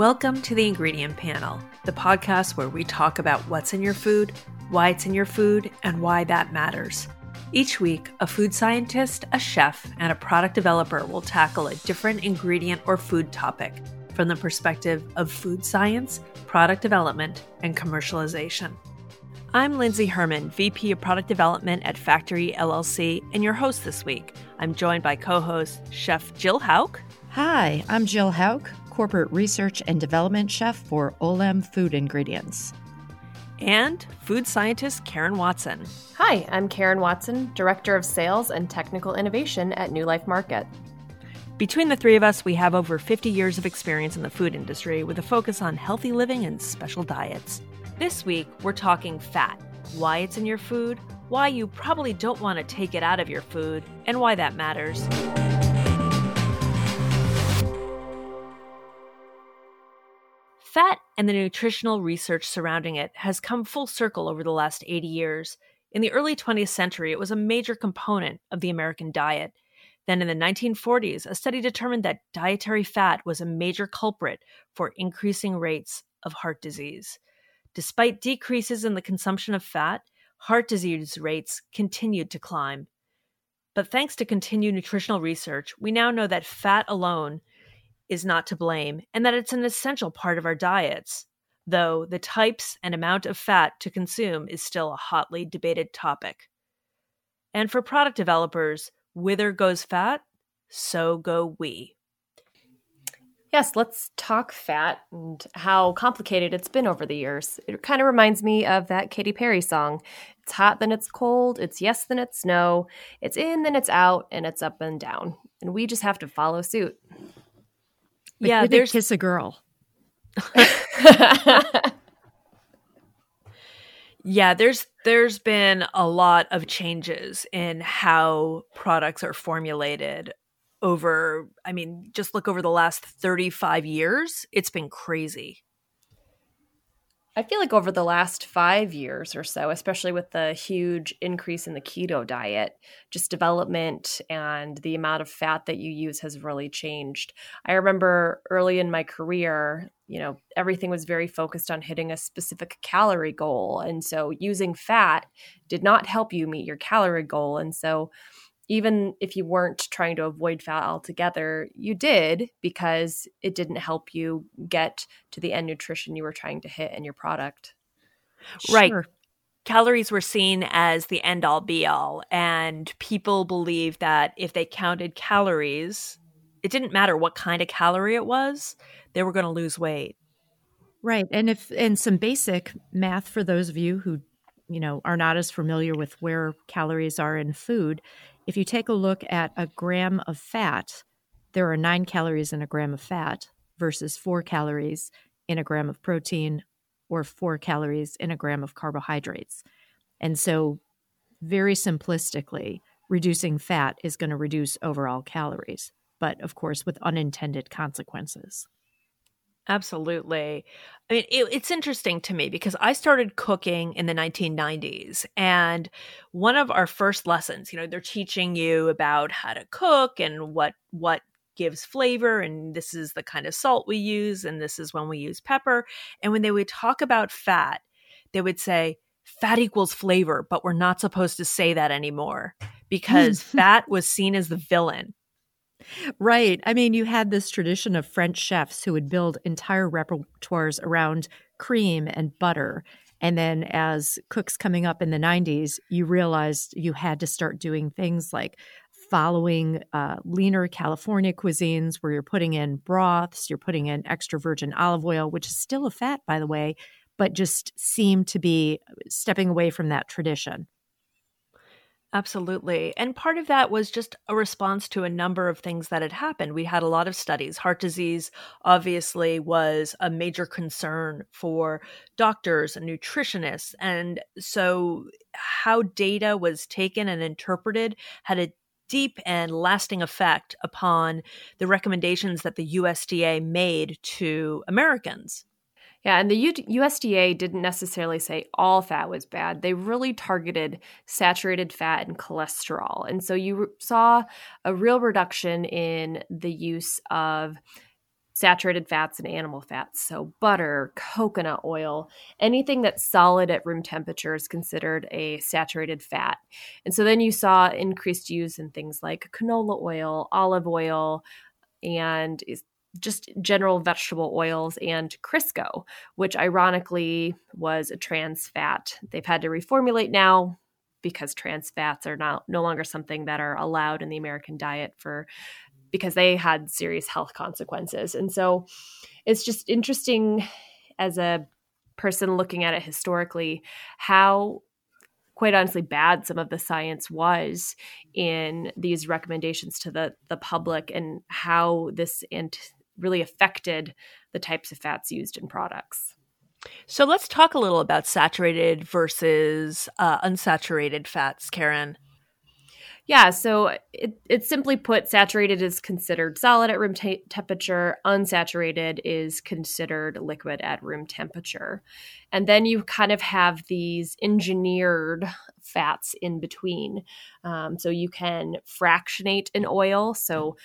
Welcome to the Ingredient Panel, the podcast where we talk about what's in your food, why it's in your food, and why that matters. Each week, a food scientist, a chef, and a product developer will tackle a different ingredient or food topic from the perspective of food science, product development, and commercialization. I'm Lindsay Herman, VP of Product Development at Factory LLC, and your host this week. I'm joined by co host Chef Jill Houk. Hi, I'm Jill Houk, Corporate Research and Development Chef for Olam Food Ingredients. And food scientist Karen Watson. Hi, I'm Karen Watson, Director of Sales and Technical Innovation at New Life Market. Between the three of us, we have over 50 years of experience in the food industry with a focus on healthy living and special diets. This week, we're talking fat why it's in your food, why you probably don't want to take it out of your food, and why that matters. Fat and the nutritional research surrounding it has come full circle over the last 80 years. In the early 20th century, it was a major component of the American diet. Then in the 1940s, a study determined that dietary fat was a major culprit for increasing rates of heart disease. Despite decreases in the consumption of fat, heart disease rates continued to climb. But thanks to continued nutritional research, we now know that fat alone is not to blame and that it's an essential part of our diets, though the types and amount of fat to consume is still a hotly debated topic. And for product developers, whither goes fat, so go we. Yes, let's talk fat and how complicated it's been over the years. It kind of reminds me of that Katy Perry song. It's hot, then it's cold. It's yes, then it's no. It's in, then it's out, and it's up and down. And we just have to follow suit. Like yeah, there's kiss a girl. yeah, there's there's been a lot of changes in how products are formulated over I mean, just look over the last 35 years, it's been crazy. I feel like over the last five years or so, especially with the huge increase in the keto diet, just development and the amount of fat that you use has really changed. I remember early in my career, you know, everything was very focused on hitting a specific calorie goal. And so using fat did not help you meet your calorie goal. And so even if you weren't trying to avoid fat altogether, you did because it didn't help you get to the end nutrition you were trying to hit in your product. Right. Sure. Calories were seen as the end all be all, and people believed that if they counted calories, it didn't matter what kind of calorie it was, they were going to lose weight. Right. And if and some basic math for those of you who you know are not as familiar with where calories are in food if you take a look at a gram of fat, there are nine calories in a gram of fat versus four calories in a gram of protein or four calories in a gram of carbohydrates. And so, very simplistically, reducing fat is going to reduce overall calories, but of course, with unintended consequences. Absolutely. I mean, it, it's interesting to me because I started cooking in the 1990s. And one of our first lessons, you know, they're teaching you about how to cook and what, what, gives flavor and this is the kind of salt we use and this is when we use pepper and when they would talk about fat they would say fat equals flavor but we're not supposed to say that anymore because fat was seen as the villain Right. I mean, you had this tradition of French chefs who would build entire repertoires around cream and butter. And then as cooks coming up in the 90s, you realized you had to start doing things like following uh, leaner California cuisines where you're putting in broths, you're putting in extra virgin olive oil, which is still a fat, by the way, but just seemed to be stepping away from that tradition. Absolutely. And part of that was just a response to a number of things that had happened. We had a lot of studies. Heart disease obviously was a major concern for doctors and nutritionists. And so, how data was taken and interpreted had a deep and lasting effect upon the recommendations that the USDA made to Americans. Yeah, and the U- USDA didn't necessarily say all fat was bad. They really targeted saturated fat and cholesterol. And so you saw a real reduction in the use of saturated fats and animal fats. So, butter, coconut oil, anything that's solid at room temperature is considered a saturated fat. And so then you saw increased use in things like canola oil, olive oil, and just general vegetable oils and Crisco, which ironically was a trans fat. They've had to reformulate now because trans fats are not no longer something that are allowed in the American diet for because they had serious health consequences. And so it's just interesting as a person looking at it historically how quite honestly bad some of the science was in these recommendations to the the public and how this and really affected the types of fats used in products. So let's talk a little about saturated versus uh, unsaturated fats, Karen. Yeah, so it, it simply put, saturated is considered solid at room te- temperature, unsaturated is considered liquid at room temperature. And then you kind of have these engineered fats in between. Um, so you can fractionate an oil. So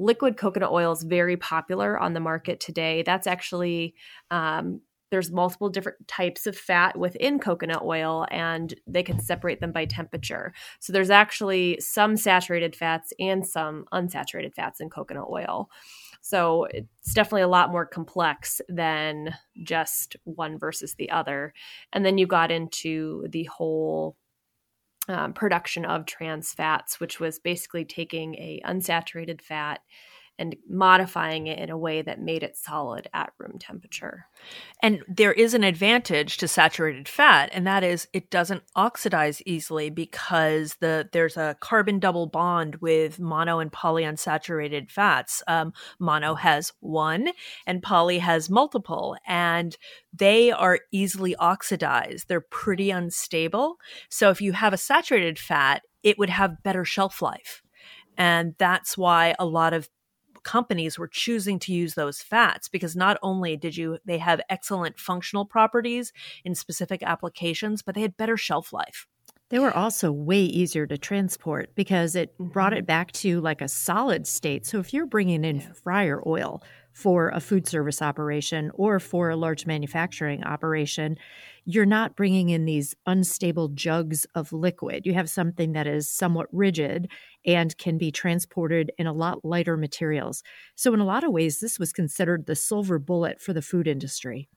liquid coconut oil is very popular on the market today. That's actually um, there's multiple different types of fat within coconut oil and they can separate them by temperature. So there's actually some saturated fats and some unsaturated fats in coconut oil. So it's definitely a lot more complex than just one versus the other. And then you got into the whole um, production of trans fats, which was basically taking a unsaturated fat and modifying it in a way that made it solid at room temperature. And there is an advantage to saturated fat, and that is it doesn't oxidize easily because the there's a carbon double bond with mono and polyunsaturated fats. Um, mono has one, and poly has multiple, and they are easily oxidized. They're pretty unstable. So if you have a saturated fat, it would have better shelf life. And that's why a lot of companies were choosing to use those fats because not only did you they have excellent functional properties in specific applications but they had better shelf life they were also way easier to transport because it brought it mm-hmm. back to like a solid state. So if you're bringing in yeah. fryer oil for a food service operation or for a large manufacturing operation, you're not bringing in these unstable jugs of liquid. You have something that is somewhat rigid and can be transported in a lot lighter materials. So, in a lot of ways, this was considered the silver bullet for the food industry.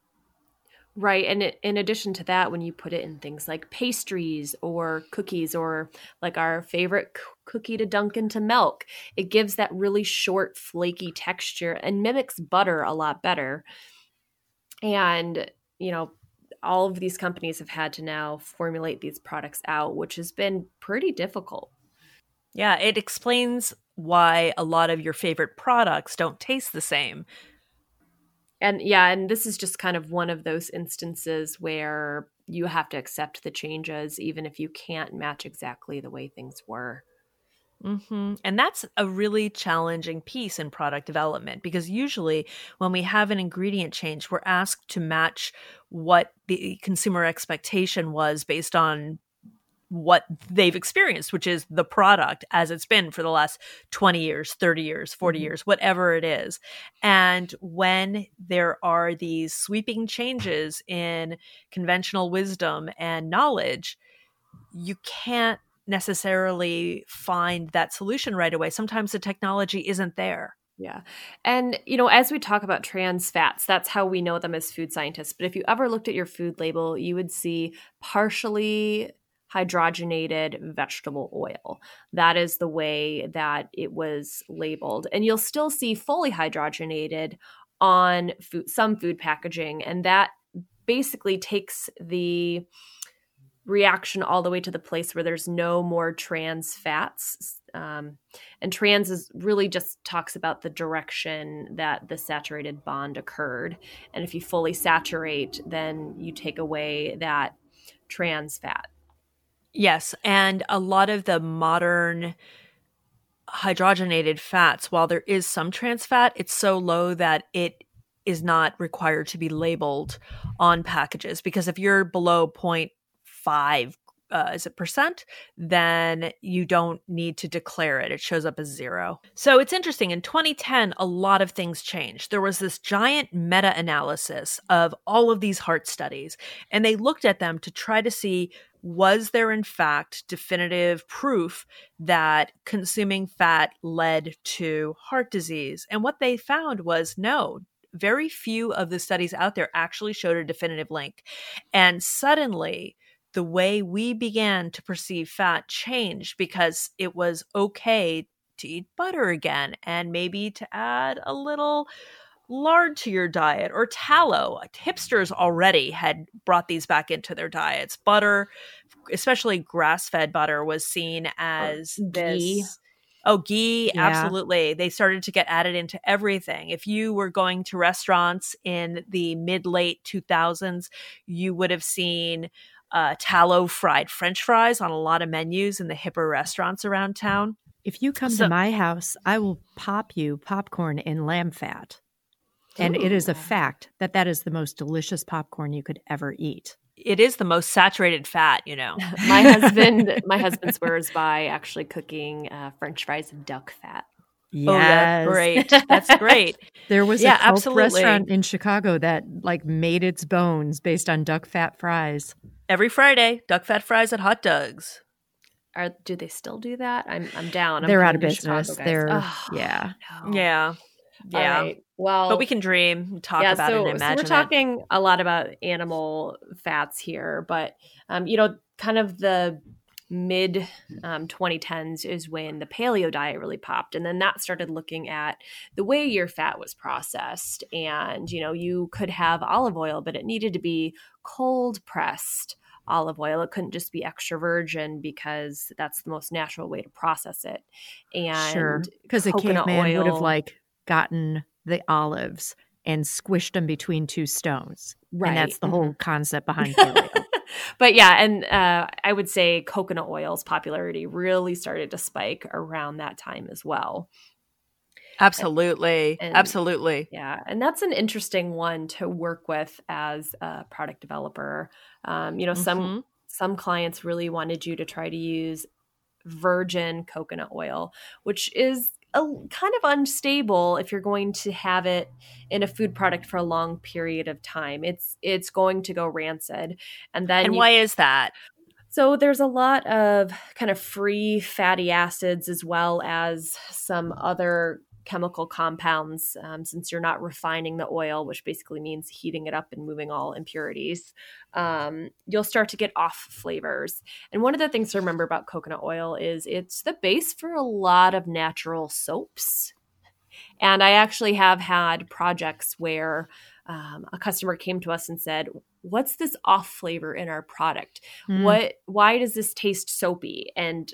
Right. And it, in addition to that, when you put it in things like pastries or cookies or like our favorite cookie to dunk into milk, it gives that really short, flaky texture and mimics butter a lot better. And, you know, all of these companies have had to now formulate these products out, which has been pretty difficult. Yeah, it explains why a lot of your favorite products don't taste the same. And yeah, and this is just kind of one of those instances where you have to accept the changes, even if you can't match exactly the way things were. Mm-hmm. And that's a really challenging piece in product development because usually when we have an ingredient change, we're asked to match what the consumer expectation was based on what they've experienced, which is the product as it's been for the last 20 years, 30 years, 40 mm-hmm. years, whatever it is. And when there are these sweeping changes in conventional wisdom and knowledge, you can't necessarily find that solution right away. Sometimes the technology isn't there. Yeah. And, you know, as we talk about trans fats, that's how we know them as food scientists. But if you ever looked at your food label, you would see partially hydrogenated vegetable oil. That is the way that it was labeled. And you'll still see fully hydrogenated on food, some food packaging. And that basically takes the reaction all the way to the place where there's no more trans fats. Um, and trans is really just talks about the direction that the saturated bond occurred. And if you fully saturate, then you take away that trans fat. Yes, and a lot of the modern hydrogenated fats, while there is some trans fat, it's so low that it is not required to be labeled on packages because if you're below 0.5 uh, is it percent, then you don't need to declare it. It shows up as zero. So it's interesting. In 2010, a lot of things changed. There was this giant meta analysis of all of these heart studies, and they looked at them to try to see was there in fact definitive proof that consuming fat led to heart disease? And what they found was no, very few of the studies out there actually showed a definitive link. And suddenly, the way we began to perceive fat changed because it was okay to eat butter again and maybe to add a little lard to your diet or tallow. Hipsters already had brought these back into their diets. Butter, especially grass fed butter, was seen oh, as or ghee. this. Oh, ghee, Yeah. absolutely. They started to get added into everything. If you were going to restaurants in the mid late 2000s, you would have seen uh, tallow fried french fries on a lot of menus in the hipper restaurants around town. If you come So- to my house, I will pop you popcorn in lamb fat. And it is a fact that that is the most delicious popcorn you could ever eat. It is the most saturated fat, you know. my husband, my husband swears by actually cooking uh, French fries in duck fat. Yes. Oh, yeah, great. That's great. There was Yeah, a Coke restaurant in Chicago that like made its bones based on duck fat fries. Every Friday, duck fat fries at Hot Doug's. Are do they still do that? I'm I'm down. I'm They're out of coming to Chicago, business. They're Oh, yeah. no. Yeah. Yeah. All right. Well, But we can dream, talk about so, it, and so we're it. talking a lot about animal fats here, but um, you know, kind of the mid um, 2010s is when the paleo diet really popped and then that started looking at the way your fat was processed and you know you could have olive oil but it needed to be cold pressed olive oil it couldn't just be extra virgin because that's the most natural way to process it and sure. Because a caveman would have oil- like gotten the olives and squished them between two stones. And that's the Mhm. whole concept behind paleo. but yeah, and uh, I would say coconut oil's popularity really started to spike around that time as well. Absolutely. And- Absolutely. Yeah, and that's an interesting one to work with as a product developer. Um, you know, some Mhm. some clients really wanted you to try to use virgin coconut oil, which is a, kind of unstable if you're going to have it in a food product for a long period of time. It's it's going to go rancid, and then And you why is that? So there's a lot of kind of free fatty acids as well as some other chemical compounds um, since you're not refining the oil which basically means heating it up and moving all impurities um, you'll start to get off flavors. And one of the things to remember about coconut oil is it's the base for a lot of natural soaps. And i actually have had projects where um, a customer came to us and said what's this off flavor in our product? Hmm. what why does this taste soapy? And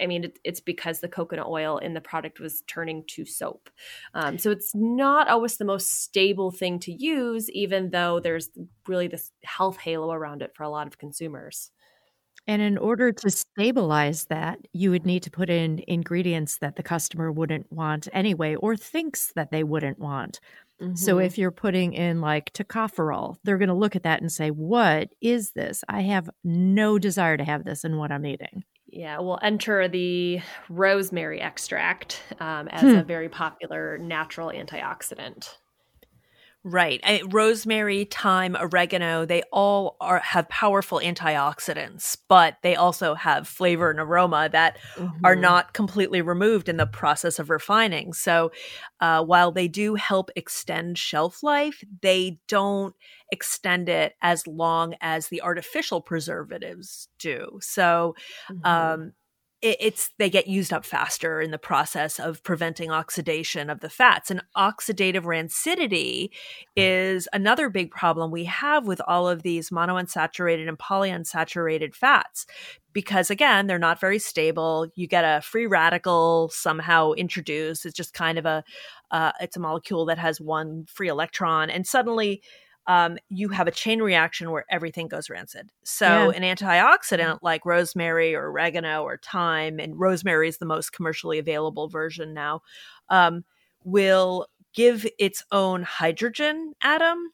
i mean it, it's because the coconut oil in the product was turning to soap um, so it's not always the most stable thing to use even though there's really this health halo around it for a lot of consumers And in order to stabilize that, you would need to put in ingredients that the customer wouldn't want anyway or thinks that they wouldn't want. So Mhm. if you're putting in like tocopherol, they're going to look at that and say, "What is this? I have no desire to have this in what I'm eating." Yeah we'll enter the rosemary extract um, as Hmm. a very popular natural antioxidant Right. I, rosemary, thyme, oregano, they all are have powerful antioxidants, but they also have flavor and aroma that are Mhm. not completely removed in the process of refining. So, uh, while they do help extend shelf life, they don't extend it as long as the artificial preservatives do. So, Mhm. um, it, it's they get used up faster in the process of preventing oxidation of the fats. And oxidative rancidity is another big problem we have with all of these monounsaturated and polyunsaturated fats because again they're not very stable. You get a free radical somehow introduced. It's just kind of a uh, it's a molecule that has one free electron. And suddenly um, you have a chain reaction where everything goes rancid. So, Yeah. an antioxidant like rosemary or oregano or thyme, and rosemary is the most commercially available version now, um, will give its own hydrogen atom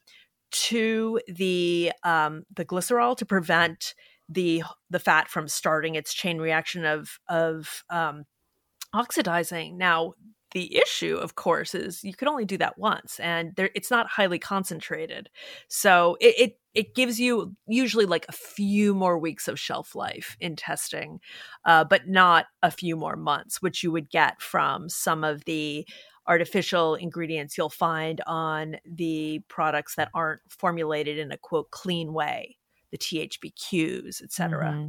to the um, the glycerol to prevent the the fat from starting its chain reaction of of um, oxidizing. Now, the issue, of course, is you could only do that once, and there, it's not highly concentrated, so it, it it gives you usually like a few more weeks of shelf life in testing, uh, but not a few more months, which you would get from some of the artificial ingredients you'll find on the products that aren't formulated in a quote clean way, the TBHQs, et cetera. Mm-hmm.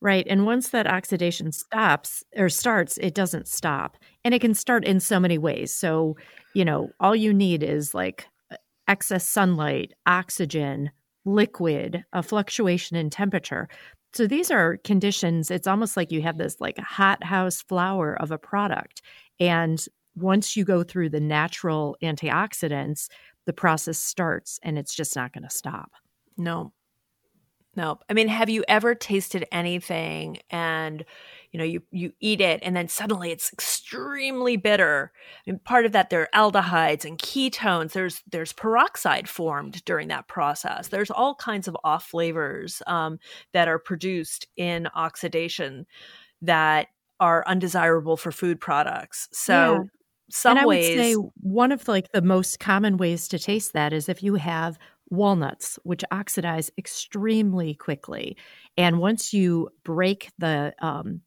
Right. And once that oxidation stops or starts, it doesn't stop. And it can start in so many ways. So, you know, all you need is like excess sunlight, oxygen, liquid, a fluctuation in temperature. So these are conditions, it's almost like you have this like a hot house flower of a product. And once you go through the natural antioxidants, the process starts and it's just not going to stop. No. No. I mean, have you ever tasted anything and you know, you you eat it and then suddenly it's extremely bitter. I mean, part of that there are aldehydes and ketones. There's there's peroxide formed during that process. There's all kinds of off flavors um, that are produced in oxidation that are undesirable for food products. So yeah some and I ways would say one of like the most common ways to taste that is if you have walnuts which oxidize extremely quickly. And once you break the um,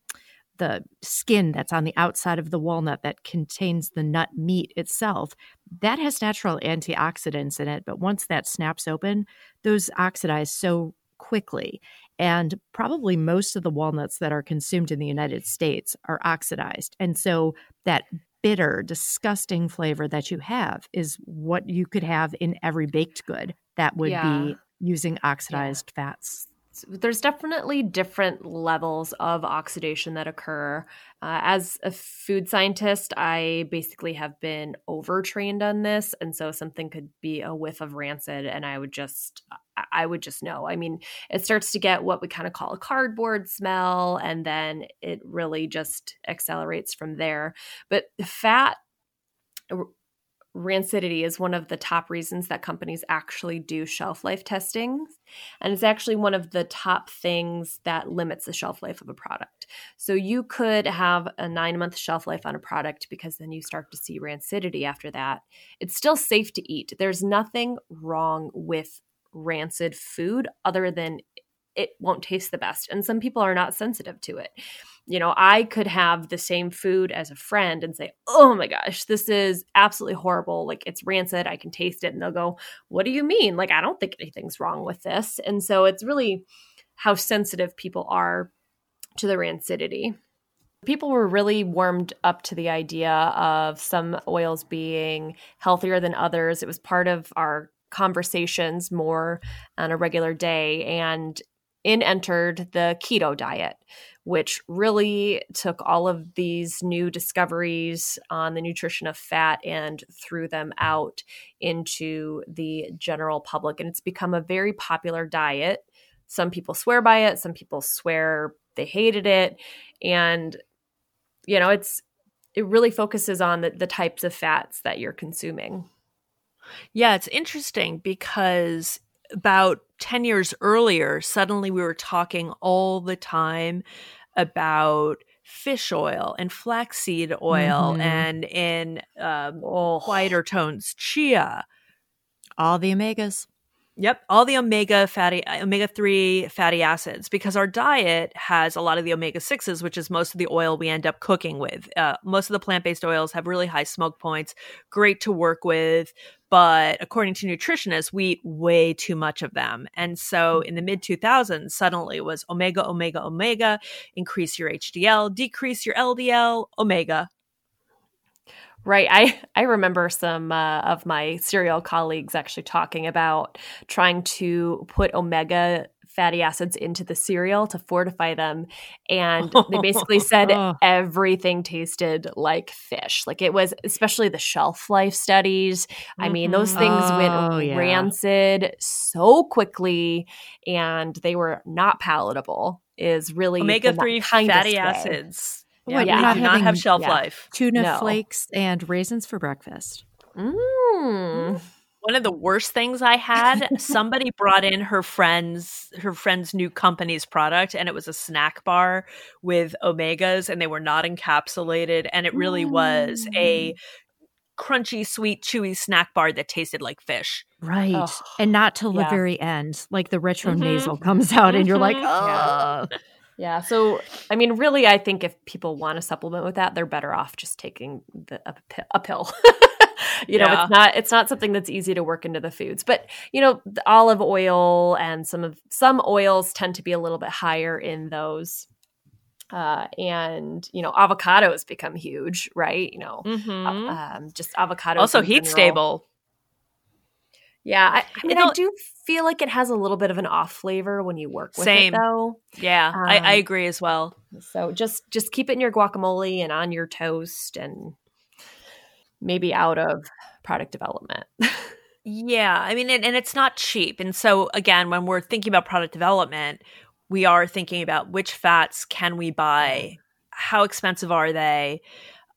the skin that's on the outside of the walnut that contains the nut meat itself that has natural antioxidants in it. But once that snaps open those oxidize so quickly. And probably most of the walnuts that are consumed in the United States are oxidized. And so that bitter, disgusting flavor that you have is what you could have in every baked good that would yeah. be using oxidized yeah. fats there's definitely different levels of oxidation that occur. Uh, as a food scientist, I basically have been overtrained on this, and so something could be a whiff of rancid, and I would just, I would just know. I mean, it starts to get what we kind of call a cardboard smell, and then it really just accelerates from there. But fat rancidity is one of the top reasons that companies actually do shelf life testing. And it's actually one of the top things that limits the shelf life of a product. So you could have a nine month shelf life on a product because then you start to see rancidity after that. It's still safe to eat. There's nothing wrong with rancid food other than it won't taste the best. And some people are not sensitive to it you know, I could have the same food as a friend and say, oh my gosh, this is absolutely horrible. Like it's rancid. I can taste it. And they'll go, what do you mean? Like, I don't think anything's wrong with this. And so it's really how sensitive people are to the rancidity. People were really warmed up to the idea of some oils being healthier than others. It was part of our conversations more on a regular day. And in entered the keto diet, which really took all of these new discoveries on the nutrition of fat and threw them out into the general public. And it's become a very popular diet. Some people swear by it, some people swear they hated it. And, you know, it's, it really focuses on the, the types of fats that you're consuming. Yeah, it's interesting because about 10 years earlier, suddenly we were talking all the time about fish oil and flaxseed oil mm-hmm. and in um, oh. quieter tones, chia. All the omegas. Yep, all the omega fatty omega 3 fatty acids because our diet has a lot of the omega 6s which is most of the oil we end up cooking with. Uh, most of the plant-based oils have really high smoke points, great to work with, but according to nutritionists, we eat way too much of them. And so in the mid 2000s, suddenly it was omega, omega, omega, increase your HDL, decrease your LDL, omega, Right. I, I remember some uh, of my cereal colleagues actually talking about trying to put omega fatty acids into the cereal to fortify them. And they basically said everything tasted like fish. Like it was, especially the shelf life studies. I mean, those things oh, went yeah. rancid so quickly and they were not palatable, is really omega 3 fatty acids yeah, yeah. do not have shelf yeah. life. Tuna no. flakes and raisins for breakfast. Mm. One of the worst things I had, somebody brought in her friend's her friend's new company's product and it was a snack bar with omegas and they were not encapsulated and it really was a Mm. crunchy, sweet, chewy snack bar that tasted like fish. Right. Ugh. and not till Yeah. the very end. Like the retro Mhm. nasal comes out and you're like, oh. Yeah. So, I mean, really, I think if people want to supplement with that, they're better off just taking the, a, a pill. you know, Yeah. it's not it's not something that's easy to work into the foods. But you know, the olive oil and some of some oils tend to be a little bit higher in those. Uh, and you know, avocados become huge, right? You know, Mhm. um, just avocados. also heat general. stable. Yeah, I, I mean, I do feel like it has a little bit of an off flavor when you work with Same. it, though. Yeah, I, I Um, agree as well. So just just keep it in your guacamole and on your toast, and maybe out of product development. Yeah, I mean, and, and it's not cheap. And so, again, when we're thinking about product development, we are thinking about which fats can we buy, mm. how expensive are they,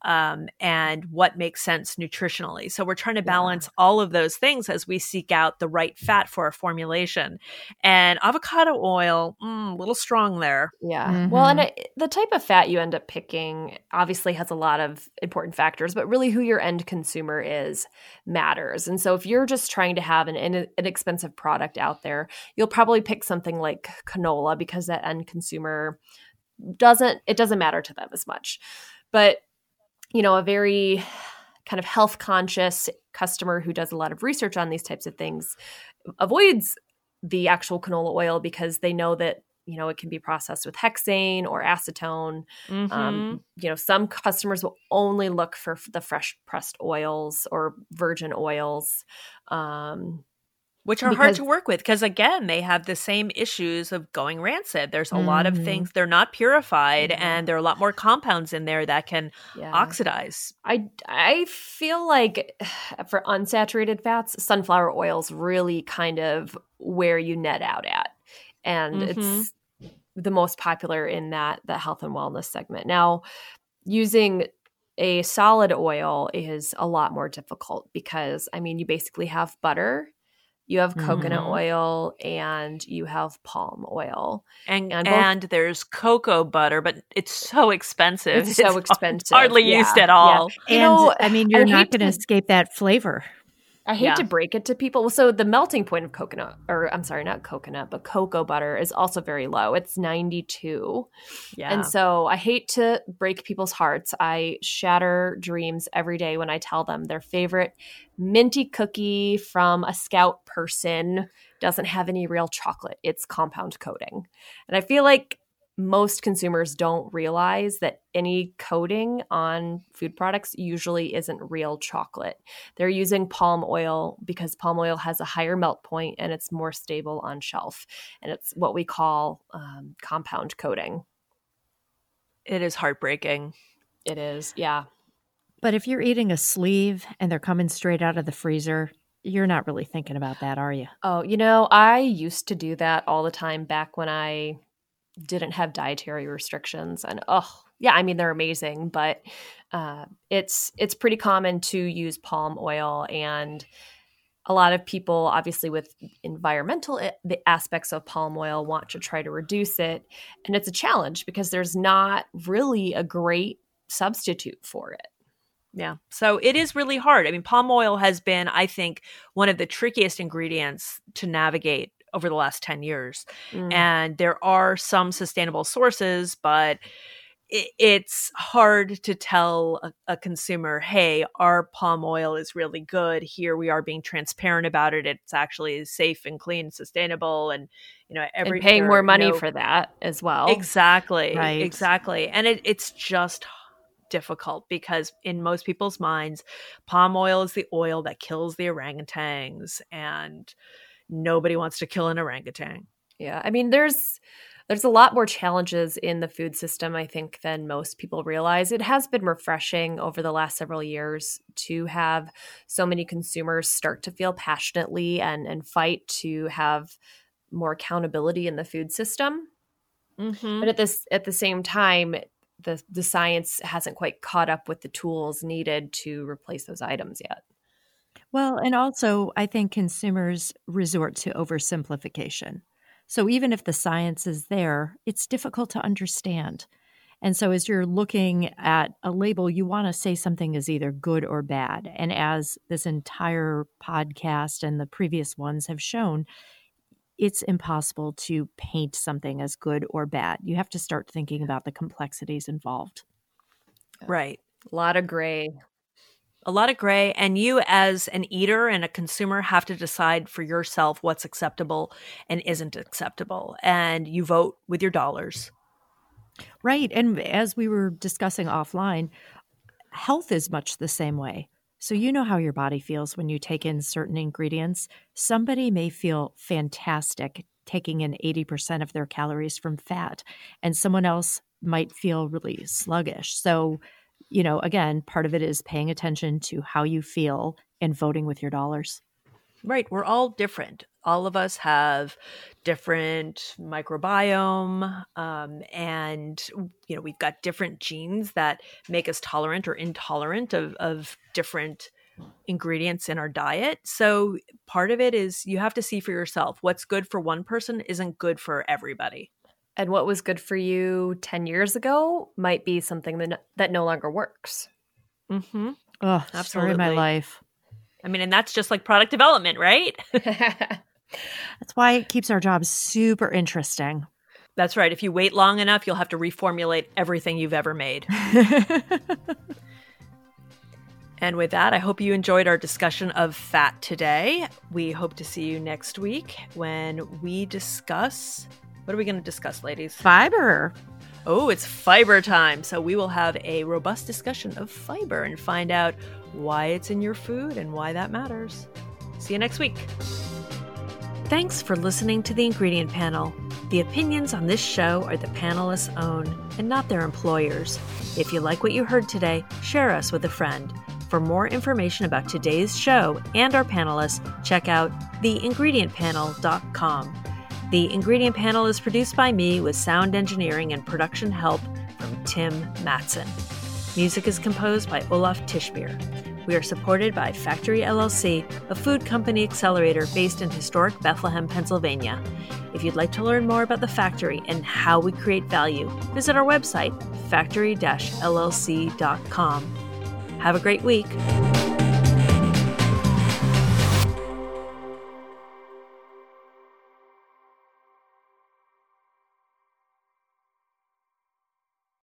um, and what makes sense nutritionally. So we're trying to Yeah. balance all of those things as we seek out the right fat for our formulation. And avocado oil, mm, a little strong there. Yeah. Well, and Mhm. it, the type of fat you end up picking obviously has a lot of important factors, but really who your end consumer is matters. And so if you're just trying to have an in- inexpensive product out there, you'll probably pick something like canola because that end consumer doesn't it doesn't matter to them as much. But you know, a very kind of health conscious customer who does a lot of research on these types of things avoids the actual canola oil because they know that you know it can be processed with hexane or acetone Mhm. um, you know some customers will only look for the fresh pressed oils or virgin oils um, which are hard to work with because again they have the same issues of going rancid there's a lot of Mhm. things they're not purified Mhm. and there are a lot more compounds in there that can yeah oxidize I, I feel like for unsaturated fats sunflower oils really kind of where you net out at and Mhm. it's the most popular in that that health and wellness segment now using a solid oil is a lot more difficult because i mean you basically have butter you have coconut Mhm. oil and you have palm oil and And and, there's cocoa butter but it's so expensive It's so expensive. hardly used Yeah, at yeah. all You and know, I mean, you're hate not going to to- escape that flavor. I hate Yeah. to break it to people. So the melting point of coconut, or I'm sorry, not coconut, but cocoa butter is also very low. It's 92. yeah And so I hate to break people's hearts. I shatter dreams every day when I tell them their favorite minty cookie from a scout person doesn't have any real chocolate. It's compound coating. And I feel like most consumers don't realize that any coating on food products usually isn't real chocolate. They're using palm oil because palm oil has a higher melt point and it's more stable on shelf. And it's what we call um, compound coating. it is heartbreaking It is, yeah. But if you're eating a sleeve and they're coming straight out of the freezer, you're not really thinking about that, are you? Oh, you know, I used to do that all the time back when I didn't have dietary restrictions, and oh, yeah, I mean they're amazing, but uh, it's it's pretty common to use palm oil, and a lot of people, obviously, with environmental the aspects of palm oil, want to try to reduce it, and it's a challenge because there's not really a great substitute for it. Yeah. So it is really hard. I mean, palm oil has been, I think, one of the trickiest ingredients to navigate over the last 10 years. Mm. And there are some sustainable sources, but it, it's hard to tell a, a consumer, hey, our palm oil is really good. Here we are being transparent about it. It's actually safe and clean, sustainable, and you know, every and paying there more money for that as well. Exactly. Right. Exactly. And it, it's just difficult because in most people's minds, palm oil is the oil that kills the orangutans and nobody wants to kill an orangutan. Yeah, I mean, there's there's a lot more challenges in the food system, I think, than most people realize. It has been refreshing over the last several years to have so many consumers start to feel passionately and and fight to have more accountability in the food system. Mm-hmm. But at this at the same time, the the science hasn't quite caught up with the tools needed to replace those items yet. Well, and also, I think consumers resort to oversimplification. So even if the science is there, it's difficult to understand. And so, as you're looking at a label, you want to say something is either good or bad. And as this entire podcast and the previous ones have shown, it's impossible to paint something as good or bad. You have to start thinking about the complexities involved. Right. A lot of gray. A lot of gray. And you, as an eater and a consumer, have to decide for yourself what's acceptable and isn't acceptable. And you vote with your dollars. Right. And as we were discussing offline, health is much the same way. So, you know how your body feels when you take in certain ingredients. Somebody may feel fantastic taking in 80% of their calories from fat, and someone else might feel really sluggish. So, you know, again, part of it is paying attention to how you feel and voting with your dollars. Right. We're all different. All of us have different microbiome, um, and you know we've got different genes that make us tolerant or intolerant of, of different ingredients in our diet. So part of it is you have to see for yourself what's good for one person isn't good for everybody. And what was good for you 10 years ago might be something that, that no longer works. Mm-hmm. Oh, Absolutely. my life. I mean, and that's just like product development, right? that's why it keeps our jobs super interesting. That's right. If you wait long enough, you'll have to reformulate everything you've ever made. and with that, I hope you enjoyed our discussion of fat today. We hope to see you next week when we discuss. What are we going to discuss, ladies? Fiber. Oh, it's fiber time. So we will have a robust discussion of fiber and find out why it's in your food and why that matters. See you next week. Thanks for listening to the Ingredient Panel. The opinions on this show are the panelists' own and not their employers. If you like what you heard today, share us with a friend. For more information about today's show and our panelists, check out theingredientpanel.com. The Ingredient Panel is produced by me with sound engineering and production help from Tim Matson. Music is composed by Olaf Tishmir. We are supported by Factory LLC, a food company accelerator based in historic Bethlehem, Pennsylvania. If you'd like to learn more about the factory and how we create value, visit our website, factory llc.com. Have a great week.